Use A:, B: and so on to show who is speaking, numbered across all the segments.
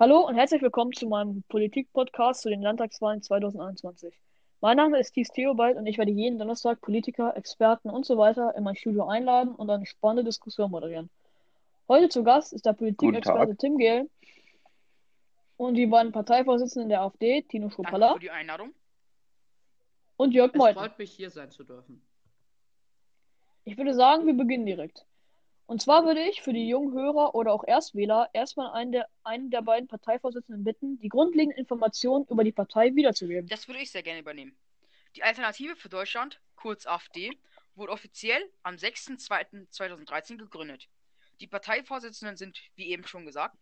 A: Hallo und herzlich willkommen zu meinem Politik-Podcast zu den Landtagswahlen 2021. Mein Name ist Thies Theobald und ich werde jeden Donnerstag Politiker, Experten und so weiter in mein Studio einladen und eine spannende Diskussion moderieren. Heute zu Gast ist der Politikexperte Tim Gehl und die beiden Parteivorsitzenden der AfD, Tino
B: Danke
A: Schruppalla
B: für die Einladung.
A: und Jörg
C: Es
A: Meuthen.
C: freut mich, hier sein zu dürfen.
A: Ich würde sagen, wir beginnen direkt. Und zwar würde ich für die jungen Hörer oder auch Erstwähler erstmal einen der, einen der beiden Parteivorsitzenden bitten, die grundlegenden Informationen über die Partei wiederzugeben.
B: Das würde ich sehr gerne übernehmen. Die Alternative für Deutschland, kurz AfD, wurde offiziell am 6.2.2013 gegründet. Die Parteivorsitzenden sind, wie eben schon gesagt,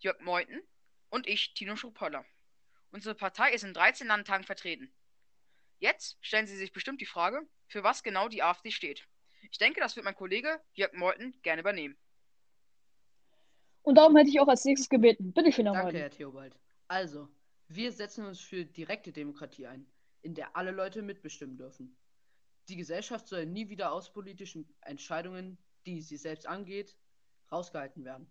B: Jörg Meuthen und ich, Tino Schruppalla. Unsere Partei ist in 13 Landtagen vertreten. Jetzt stellen Sie sich bestimmt die Frage, für was genau die AfD steht. Ich denke, das wird mein Kollege Jörg Meuthen gerne übernehmen.
A: Und darum hätte ich auch als nächstes gebeten. Bitte schön, Herr
C: Danke,
A: Meuthen.
C: Herr Theobald. Also, wir setzen uns für direkte Demokratie ein, in der alle Leute mitbestimmen dürfen. Die Gesellschaft soll nie wieder aus politischen Entscheidungen, die sie selbst angeht, rausgehalten werden.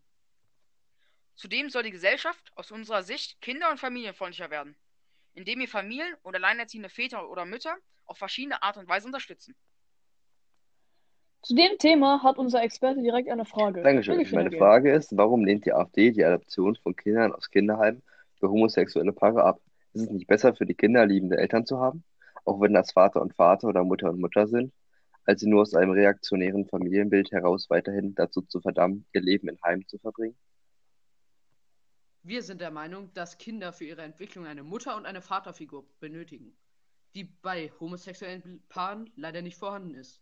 B: Zudem soll die Gesellschaft aus unserer Sicht kinder- und familienfreundlicher werden, indem wir Familien und alleinerziehende Väter oder Mütter auf verschiedene Art und Weise unterstützen.
A: Zu dem Thema hat unser Experte direkt eine Frage.
D: Dankeschön. Meine. Frage ist, warum lehnt die AfD die Adoption von Kindern aus Kinderheimen für homosexuelle Paare ab? Ist es nicht besser für die Kinder, liebende Eltern zu haben, auch wenn das Vater und Vater oder Mutter und Mutter sind, als sie nur aus einem reaktionären Familienbild heraus weiterhin dazu zu verdammen, ihr Leben in Heimen zu verbringen?
C: Wir sind der Meinung, dass Kinder für ihre Entwicklung eine Mutter- und eine Vaterfigur benötigen, die bei homosexuellen Paaren leider nicht vorhanden ist.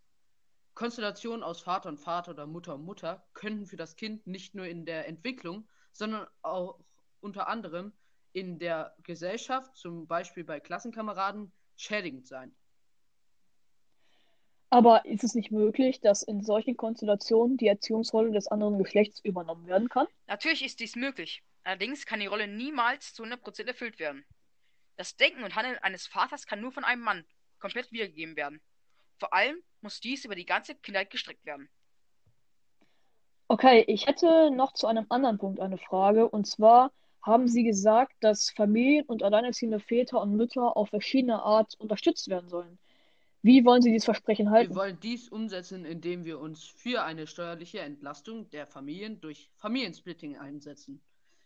C: Konstellationen aus Vater und Vater oder Mutter und Mutter könnten für das Kind nicht nur in der Entwicklung, sondern auch unter anderem in der Gesellschaft, zum Beispiel bei Klassenkameraden, schädigend sein.
A: Aber ist es nicht möglich, dass in solchen Konstellationen die Erziehungsrolle des anderen Geschlechts übernommen werden kann?
B: Natürlich ist dies möglich, allerdings kann die Rolle niemals zu 100% erfüllt werden. Das Denken und Handeln eines Vaters kann nur von einem Mann komplett wiedergegeben werden. Vor allem muss dies über die ganze Kindheit gestreckt werden.
A: Okay, ich hätte noch zu einem anderen Punkt eine Frage. Und zwar haben Sie gesagt, dass Familien und alleinerziehende Väter und Mütter auf verschiedene Art unterstützt werden sollen. Wie wollen Sie dieses Versprechen
C: Wir
A: halten?
C: wollen dies umsetzen, indem wir uns für eine steuerliche Entlastung der Familien durch Familiensplitting einsetzen.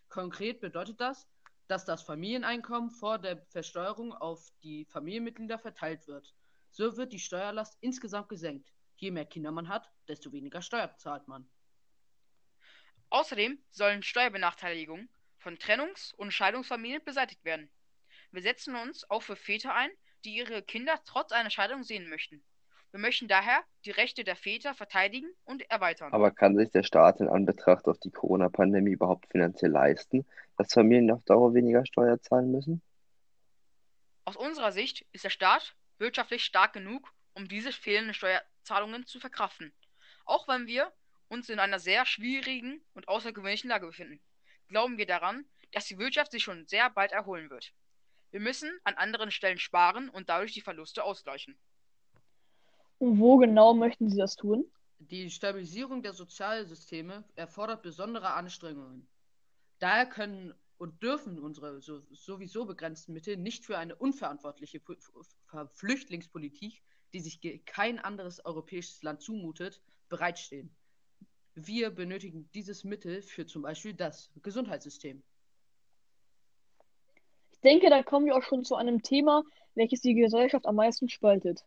C: Konkret bedeutet das, dass das Familieneinkommen vor der Versteuerung auf die Familienmitglieder verteilt wird. So wird die Steuerlast insgesamt gesenkt. Je mehr Kinder man hat, desto weniger Steuer zahlt man.
B: Außerdem sollen Steuerbenachteiligungen von Trennungs- und Scheidungsfamilien beseitigt werden. Wir setzen uns auch für Väter ein, die ihre Kinder trotz einer Scheidung sehen möchten. Wir möchten daher die Rechte der Väter verteidigen und erweitern.
D: Aber kann sich der Staat in Anbetracht auf die Corona-Pandemie überhaupt finanziell leisten, dass Familien auf Dauer weniger Steuer zahlen müssen?
B: Aus unserer Sicht ist der Staat wirtschaftlich stark genug, um diese fehlenden Steuerzahlungen zu verkraften. Auch wenn wir uns in einer sehr schwierigen und außergewöhnlichen Lage befinden, glauben wir daran, dass die Wirtschaft sich schon sehr bald erholen wird. Wir müssen an anderen Stellen sparen und dadurch die Verluste ausgleichen.
A: Und wo genau möchten Sie das tun?
C: Die Stabilisierung der Sozialsysteme erfordert besondere Anstrengungen. Daher können und dürfen unsere so, sowieso begrenzten Mittel nicht für eine unverantwortliche Flüchtlingspolitik, die sich kein anderes europäisches Land zumutet, bereitstehen. Wir benötigen dieses Mittel für zum Beispiel das Gesundheitssystem.
A: Ich denke, da kommen wir auch schon zu einem Thema, welches die Gesellschaft am meisten spaltet.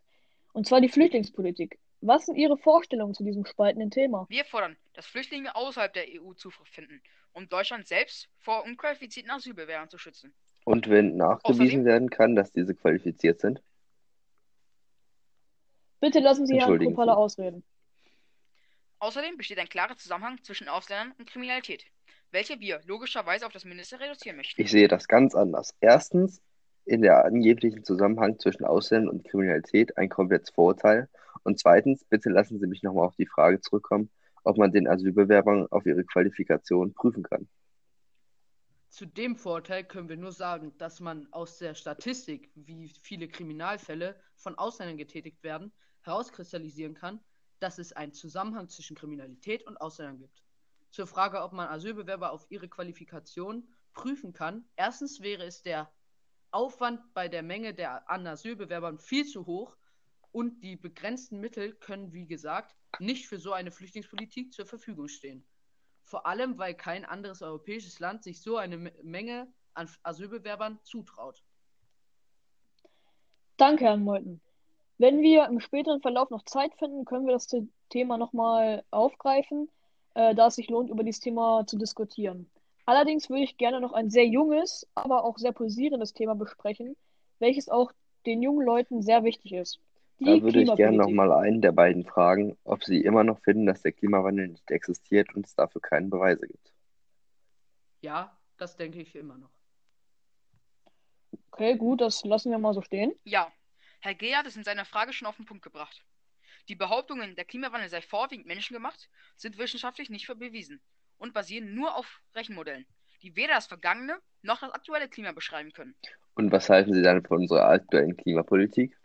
A: Und zwar die Flüchtlingspolitik. Was sind Ihre Vorstellungen zu diesem spaltenden Thema?
B: Wir fordern, dass Flüchtlinge außerhalb der EU Zuflucht finden, um Deutschland selbst vor unqualifizierten Asylbewerbern zu schützen.
D: Und wenn nachgewiesen
B: Außerdem-
D: werden kann, dass diese qualifiziert sind?
A: Bitte lassen Sie Herrn
D: Sie.
A: ausreden.
B: Außerdem besteht ein klarer Zusammenhang zwischen Ausländern und Kriminalität, welche wir logischerweise auf das Mindeste reduzieren möchten.
D: Ich sehe das ganz anders. Erstens, in der angeblichen Zusammenhang zwischen Ausländern und Kriminalität ein komplettes Vorurteil. Und zweitens, bitte lassen Sie mich nochmal auf die Frage zurückkommen, ob man den Asylbewerbern auf ihre Qualifikation prüfen kann.
C: Zu dem Vorteil können wir nur sagen, dass man aus der Statistik, wie viele Kriminalfälle von Ausländern getätigt werden, herauskristallisieren kann, dass es einen Zusammenhang zwischen Kriminalität und Ausländern gibt. Zur Frage, ob man Asylbewerber auf ihre Qualifikation prüfen kann. Erstens wäre es der Aufwand bei der Menge der an Asylbewerbern viel zu hoch und die begrenzten Mittel können, wie gesagt, nicht für so eine Flüchtlingspolitik zur Verfügung stehen. Vor allem, weil kein anderes europäisches Land sich so eine Menge an Asylbewerbern zutraut.
A: Danke, Herr Meuthen. Wenn wir im späteren Verlauf noch Zeit finden, können wir das Thema nochmal aufgreifen, äh, da es sich lohnt, über dieses Thema zu diskutieren. Allerdings würde ich gerne noch ein sehr junges, aber auch sehr pulsierendes Thema besprechen, welches auch den jungen Leuten sehr wichtig ist.
D: Die da würde ich gerne noch mal einen der beiden fragen, ob Sie immer noch finden, dass der Klimawandel nicht existiert und es dafür keine Beweise gibt.
C: Ja, das denke ich immer noch.
A: Okay, gut, das lassen wir mal so stehen.
B: Ja, Herr G. hat es in seiner Frage schon auf den Punkt gebracht. Die Behauptungen, der Klimawandel sei vorwiegend menschengemacht, sind wissenschaftlich nicht bewiesen und basieren nur auf Rechenmodellen, die weder das vergangene noch das aktuelle Klima beschreiben können.
D: Und was halten Sie dann von unserer aktuellen Klimapolitik?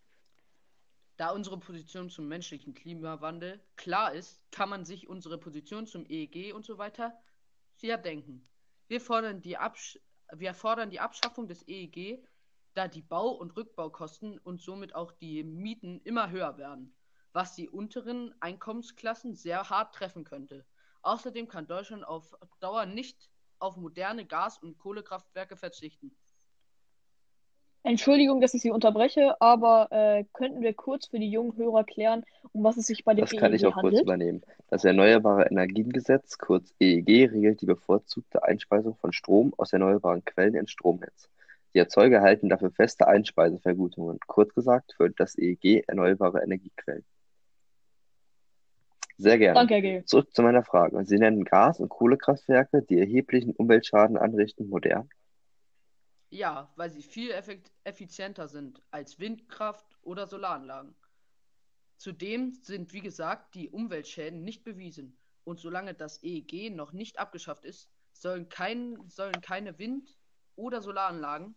C: Da unsere Position zum menschlichen Klimawandel klar ist, kann man sich unsere Position zum EEG und so weiter sehr denken. Wir fordern die, Absch wir fordern die Abschaffung des EEG, da die Bau- und Rückbaukosten und somit auch die Mieten immer höher werden, was die unteren Einkommensklassen sehr hart treffen könnte. Außerdem kann Deutschland auf Dauer nicht auf moderne Gas- und Kohlekraftwerke verzichten.
A: Entschuldigung, dass ich Sie unterbreche, aber äh, könnten wir kurz für die jungen Hörer klären, um was es sich bei dem
D: Das kann ich auch
A: handelt?
D: kurz übernehmen. Das Erneuerbare Energiengesetz, kurz EEG, regelt die bevorzugte Einspeisung von Strom aus erneuerbaren Quellen ins Stromnetz. Die Erzeuger erhalten dafür feste Einspeisevergütungen. Kurz gesagt fördert das EEG erneuerbare Energiequellen. Sehr gerne.
A: Danke, Herr G.
D: Zurück zu meiner Frage. Sie nennen Gas- und Kohlekraftwerke, die erheblichen Umweltschaden anrichten, modern?
C: Ja, weil sie viel effizienter sind als Windkraft oder Solaranlagen. Zudem sind, wie gesagt, die Umweltschäden nicht bewiesen. Und solange das EEG noch nicht abgeschafft ist, sollen, kein, sollen keine Wind- oder Solaranlagen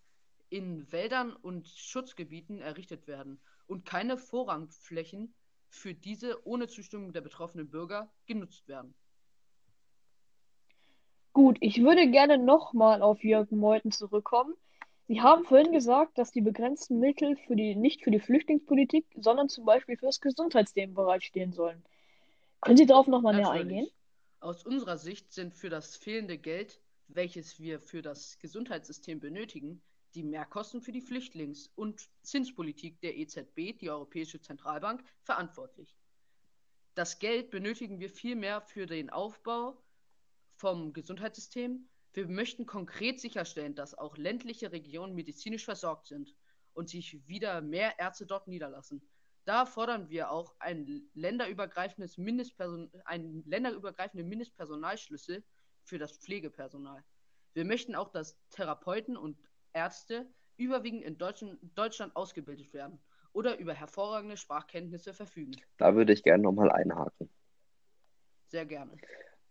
C: in Wäldern und Schutzgebieten errichtet werden und keine Vorrangflächen für diese ohne Zustimmung der betroffenen Bürger genutzt werden.
A: Gut, ich würde gerne nochmal auf Jürgen Meuthen zurückkommen. Sie haben vorhin gesagt, dass die begrenzten Mittel für die, nicht für die Flüchtlingspolitik, sondern zum Beispiel für das Gesundheitsleben bereitstehen sollen. Können Sie darauf nochmal näher eingehen?
C: Aus unserer Sicht sind für das fehlende Geld, welches wir für das Gesundheitssystem benötigen, die Mehrkosten für die Flüchtlings- und Zinspolitik der EZB, die Europäische Zentralbank, verantwortlich. Das Geld benötigen wir vielmehr für den Aufbau vom Gesundheitssystem. Wir möchten konkret sicherstellen, dass auch ländliche Regionen medizinisch versorgt sind und sich wieder mehr Ärzte dort niederlassen. Da fordern wir auch ein länderübergreifendes Mindestperson einen länderübergreifenden Mindestpersonalschlüssel für das Pflegepersonal. Wir möchten auch, dass Therapeuten und Ärzte überwiegend in Deutschland, Deutschland ausgebildet werden oder über hervorragende Sprachkenntnisse verfügen.
D: Da würde ich gerne nochmal einhaken.
C: Sehr gerne.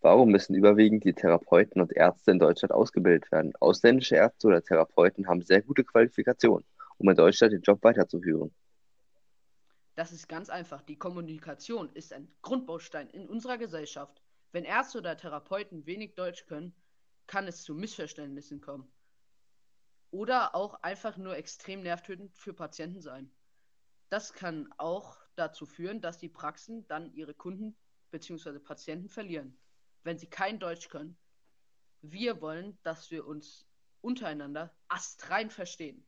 D: Warum müssen überwiegend die Therapeuten und Ärzte in Deutschland ausgebildet werden? Ausländische Ärzte oder Therapeuten haben sehr gute Qualifikationen, um in Deutschland den Job weiterzuführen.
C: Das ist ganz einfach. Die Kommunikation ist ein Grundbaustein in unserer Gesellschaft. Wenn Ärzte oder Therapeuten wenig Deutsch können, kann es zu Missverständnissen kommen oder auch einfach nur extrem nervtötend für Patienten sein. Das kann auch dazu führen, dass die Praxen dann ihre Kunden bzw. Patienten verlieren, wenn sie kein Deutsch können. Wir wollen, dass wir uns untereinander astrein verstehen.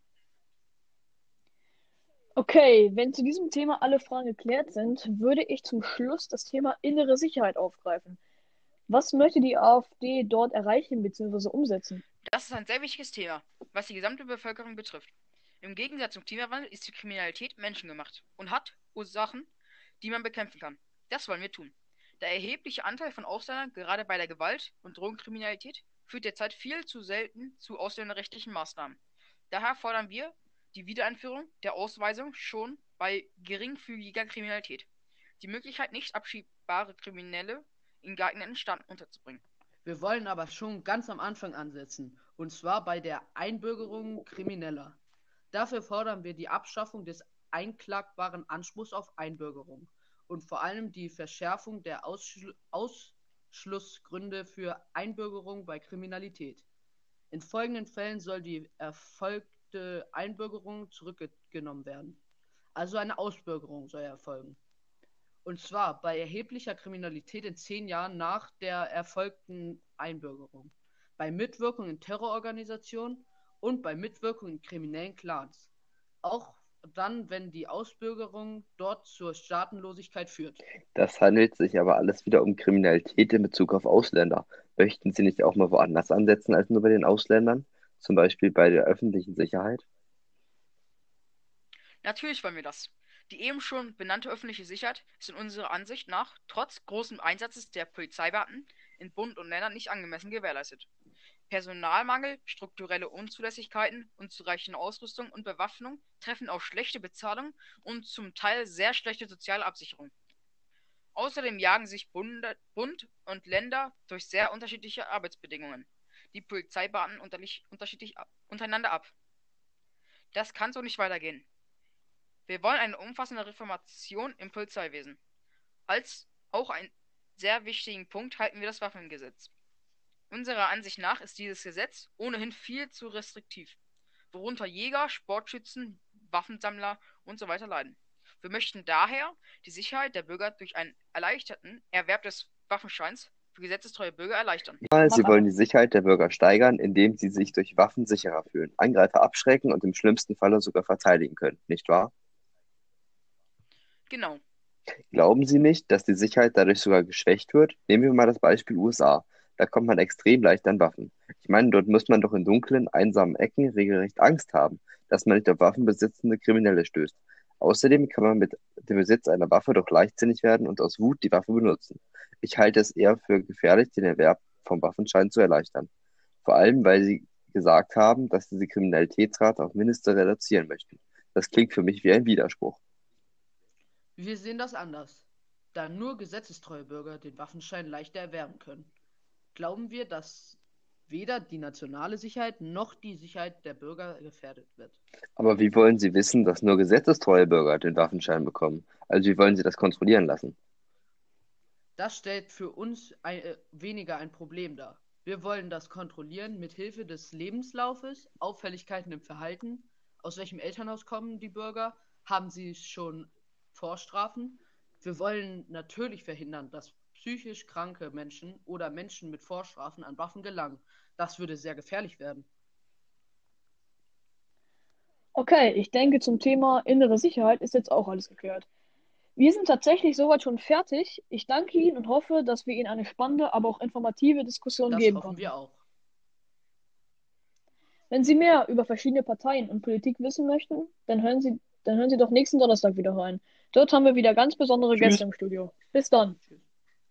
A: Okay, wenn zu diesem Thema alle Fragen geklärt sind, würde ich zum Schluss das Thema innere Sicherheit aufgreifen. Was möchte die AfD dort erreichen bzw. umsetzen?
B: Das ist ein sehr wichtiges Thema, was die gesamte Bevölkerung betrifft. Im Gegensatz zum Klimawandel ist die Kriminalität menschengemacht und hat Ursachen, die man bekämpfen kann. Das wollen wir tun. Der erhebliche Anteil von Ausländern, gerade bei der Gewalt- und Drogenkriminalität, führt derzeit viel zu selten zu ausländerrechtlichen Maßnahmen. Daher fordern wir die Wiedereinführung der Ausweisung schon bei geringfügiger Kriminalität. Die Möglichkeit, nicht abschiebbare Kriminelle in geeigneten Stand unterzubringen.
C: Wir wollen aber schon ganz am Anfang ansetzen, und zwar bei der Einbürgerung Krimineller. Dafür fordern wir die Abschaffung des einklagbaren Anspruchs auf Einbürgerung und vor allem die Verschärfung der Ausschl Ausschlussgründe für Einbürgerung bei Kriminalität. In folgenden Fällen soll die erfolgte Einbürgerung zurückgenommen werden. Also eine Ausbürgerung soll erfolgen. Und zwar bei erheblicher Kriminalität in zehn Jahren nach der erfolgten Einbürgerung, bei Mitwirkung in Terrororganisationen und bei Mitwirkung in kriminellen Clans. Auch dann, wenn die Ausbürgerung dort zur Staatenlosigkeit führt.
D: Das handelt sich aber alles wieder um Kriminalität in Bezug auf Ausländer. Möchten Sie nicht auch mal woanders ansetzen als nur bei den Ausländern? Zum Beispiel bei der öffentlichen Sicherheit?
B: Natürlich wollen wir das. Die eben schon benannte öffentliche Sicherheit ist in unserer Ansicht nach trotz großem Einsatzes der Polizeibeamten in Bund und Ländern nicht angemessen gewährleistet. Personalmangel, strukturelle Unzulässigkeiten, unzureichende Ausrüstung und Bewaffnung treffen auf schlechte Bezahlung und zum Teil sehr schlechte soziale Absicherung. Außerdem jagen sich Bund und Länder durch sehr unterschiedliche Arbeitsbedingungen die Polizeibeamten unterschiedlich untereinander ab. Das kann so nicht weitergehen. Wir wollen eine umfassende Reformation im Polizeiwesen. Als auch einen sehr wichtigen Punkt halten wir das Waffengesetz. Unserer Ansicht nach ist dieses Gesetz ohnehin viel zu restriktiv, worunter Jäger, Sportschützen, Waffensammler und so leiden. Wir möchten daher die Sicherheit der Bürger durch einen erleichterten Erwerb des Waffenscheins für gesetzestreue Bürger erleichtern.
D: Ja, Sie wollen die Sicherheit der Bürger steigern, indem sie sich durch Waffen sicherer fühlen, Angreifer abschrecken und im schlimmsten Falle sogar verteidigen können, nicht wahr?
B: Genau.
D: Glauben Sie nicht, dass die Sicherheit dadurch sogar geschwächt wird? Nehmen wir mal das Beispiel USA. Da kommt man extrem leicht an Waffen. Ich meine, dort muss man doch in dunklen, einsamen Ecken regelrecht Angst haben, dass man nicht auf waffenbesitzende Kriminelle stößt. Außerdem kann man mit dem Besitz einer Waffe doch leichtsinnig werden und aus Wut die Waffe benutzen. Ich halte es eher für gefährlich, den Erwerb vom Waffenschein zu erleichtern. Vor allem, weil Sie gesagt haben, dass Sie die Kriminalitätsrate auf Mindeste reduzieren möchten. Das klingt für mich wie ein Widerspruch.
C: Wir sehen das anders, da nur gesetzestreue Bürger den Waffenschein leichter erwerben können. Glauben wir, dass weder die nationale Sicherheit noch die Sicherheit der Bürger gefährdet wird.
D: Aber wie wollen Sie wissen, dass nur gesetzestreue Bürger den Waffenschein bekommen? Also wie wollen Sie das kontrollieren lassen?
C: Das stellt für uns ein, äh, weniger ein Problem dar. Wir wollen das kontrollieren mit Hilfe des Lebenslaufes, Auffälligkeiten im Verhalten, aus welchem Elternhaus kommen die Bürger, haben sie schon Vorstrafen. Wir wollen natürlich verhindern, dass psychisch kranke Menschen oder Menschen mit Vorstrafen an Waffen gelangen. Das würde sehr gefährlich werden.
A: Okay, ich denke, zum Thema innere Sicherheit ist jetzt auch alles geklärt. Wir sind tatsächlich soweit schon fertig. Ich danke Ihnen und hoffe, dass wir Ihnen eine spannende, aber auch informative Diskussion
C: das
A: geben
C: hoffen
A: konnten.
C: wir auch.
A: Wenn Sie mehr über verschiedene Parteien und Politik wissen möchten, dann hören Sie, dann hören Sie doch nächsten Donnerstag wieder rein. Dort haben wir wieder ganz besondere
B: Tschüss.
A: Gäste im Studio. Bis dann.
C: Tschüss.